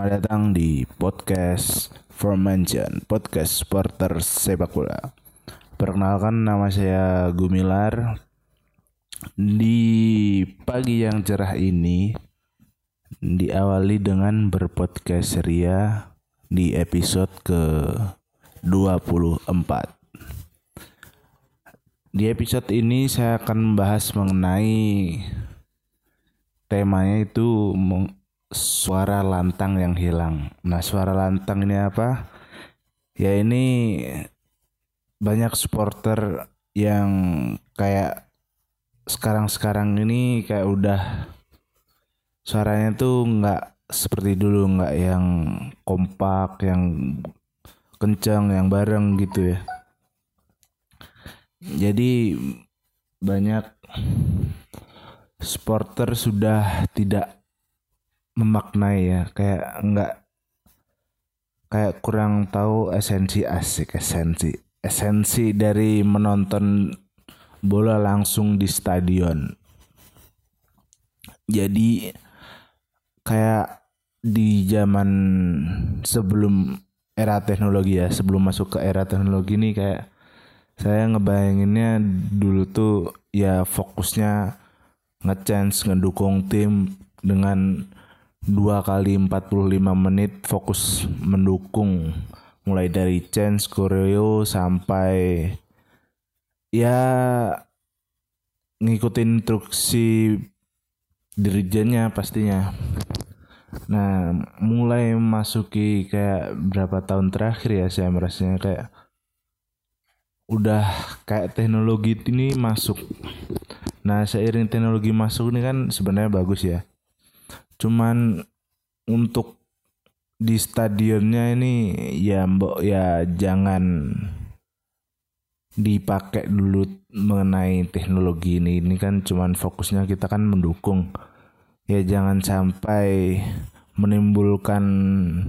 Selamat datang di podcast Formention, podcast supporter sepak bola. Perkenalkan nama saya Gumilar. Di pagi yang cerah ini diawali dengan berpodcast ceria di episode ke 24. Di episode ini saya akan membahas mengenai temanya itu suara lantang yang hilang. Nah, suara lantang ini apa? Ya ini banyak supporter yang kayak sekarang-sekarang ini kayak udah suaranya tuh nggak seperti dulu nggak yang kompak yang kencang yang bareng gitu ya jadi banyak supporter sudah tidak memaknai ya kayak enggak kayak kurang tahu esensi asik esensi esensi dari menonton bola langsung di stadion. Jadi kayak di zaman sebelum era teknologi ya sebelum masuk ke era teknologi ini kayak saya ngebayanginnya dulu tuh ya fokusnya ngechance ngedukung tim dengan dua kali 45 menit fokus mendukung. Mulai dari chance koreo sampai ya ngikutin instruksi dirijennya pastinya. Nah mulai masuki kayak berapa tahun terakhir ya saya merasanya kayak udah kayak teknologi ini masuk. Nah seiring teknologi masuk ini kan sebenarnya bagus ya cuman untuk di stadionnya ini ya mbok ya jangan dipakai dulu mengenai teknologi ini. Ini kan cuman fokusnya kita kan mendukung. Ya jangan sampai menimbulkan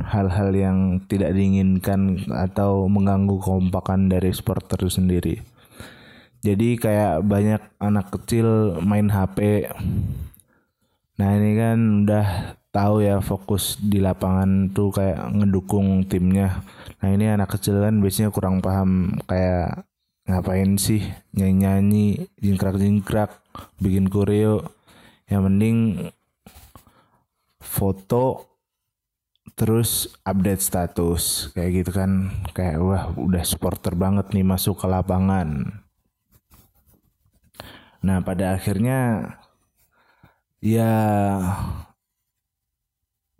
hal-hal yang tidak diinginkan atau mengganggu kompakan dari supporter sendiri. Jadi kayak banyak anak kecil main HP Nah ini kan udah tahu ya fokus di lapangan tuh kayak ngedukung timnya. Nah ini anak kecil kan biasanya kurang paham kayak ngapain sih nyanyi-nyanyi, jingkrak-jingkrak, bikin koreo. Yang mending foto terus update status kayak gitu kan kayak wah udah supporter banget nih masuk ke lapangan. Nah pada akhirnya ya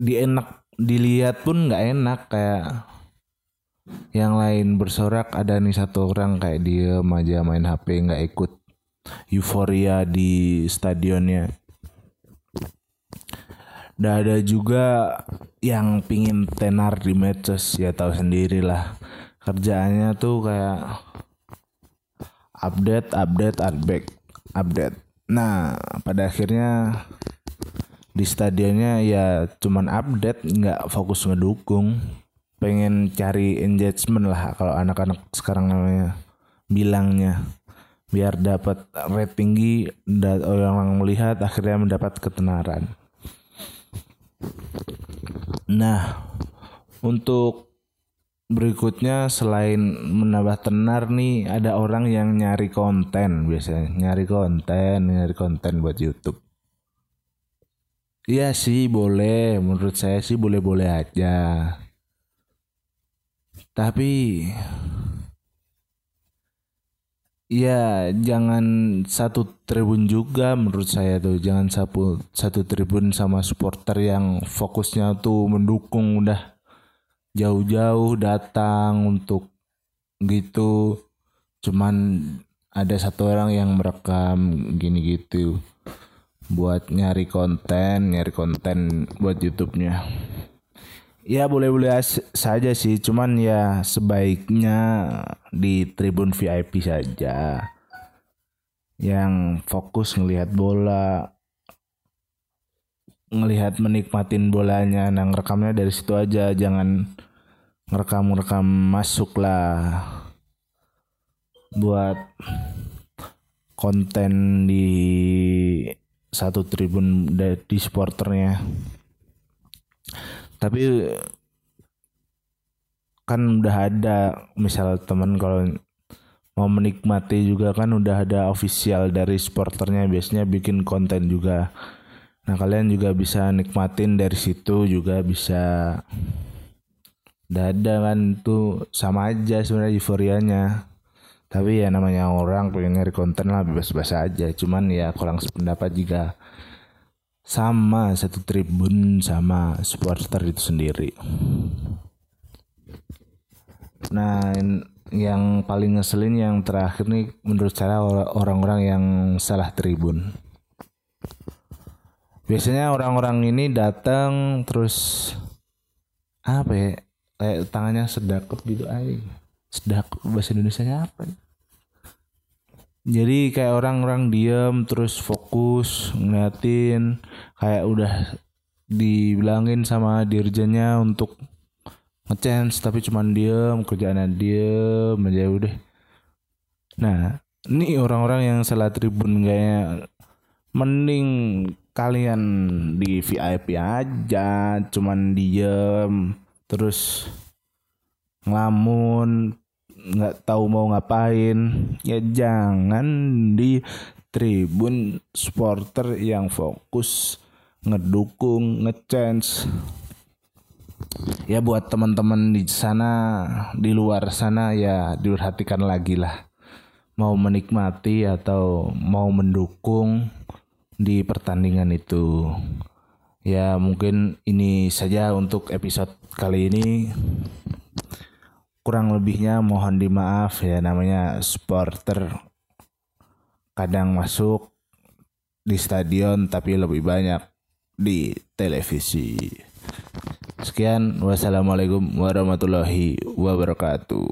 dienak dilihat pun nggak enak kayak yang lain bersorak ada nih satu orang kayak dia aja main HP nggak ikut. Euforia di stadionnya. Dan ada juga yang pingin tenar di medsos ya tahu sendirilah kerjaannya tuh kayak update update update update Nah, pada akhirnya di stadionnya ya cuman update nggak fokus ngedukung. Pengen cari engagement lah kalau anak-anak sekarang namanya bilangnya. Biar dapat rate tinggi dan orang melihat akhirnya mendapat ketenaran. Nah untuk berikutnya selain menambah tenar nih ada orang yang nyari konten biasanya. Nyari konten nyari konten buat YouTube. Iya sih boleh. Menurut saya sih boleh-boleh aja. Tapi Ya jangan satu tribun juga menurut saya tuh. Jangan satu satu tribun sama supporter yang fokusnya tuh mendukung udah jauh-jauh datang untuk gitu. Cuman ada satu orang yang merekam gini gitu. Buat nyari konten nyari konten buat YouTube-nya. Ya boleh-boleh saja sih. Cuman ya sebaiknya di tribun VIP saja. Yang fokus ngelihat bola ngelihat menikmatin bolanya. Nah rekamnya dari situ aja. Jangan ngerekam-ngerekam masuk lah buat konten di satu tribun di supporternya. Tapi kan udah ada misal teman kalau mau menikmati juga kan udah ada official dari sporternya biasanya bikin konten juga nah kalian juga bisa nikmatin dari situ juga bisa udah ada kan tuh sama aja sebenarnya euforianya. Tapi ya namanya orang pengen nyari konten lah bebas-bebas aja. Cuman ya kurang sependapat juga sama satu tribun sama supporter itu sendiri. Nah yang paling ngeselin yang terakhir nih menurut saya orang-orang yang salah tribun. Biasanya orang-orang ini datang terus apa ya kayak tangannya sedekap gitu ay sedak bahasa Indonesia nya apa ya? jadi kayak orang-orang diem terus fokus ngeliatin kayak udah dibilangin sama dirjennya untuk ngechance tapi cuman diem kerjaannya diem aja udah nah ini orang-orang yang salah tribun kayaknya mending kalian di VIP aja cuman diem terus ngelamun nggak tahu mau ngapain. Ya jangan di tribun supporter yang fokus ngedukung ngechance ya buat teman-teman di sana di luar sana ya diperhatikan lagi lah. Mau menikmati atau mau mendukung di pertandingan itu ya mungkin ini saja untuk episode kali ini kurang lebihnya mohon dimaaf ya namanya supporter kadang masuk di stadion tapi lebih banyak di televisi. Sekian, wassalamualaikum warahmatullahi wabarakatuh.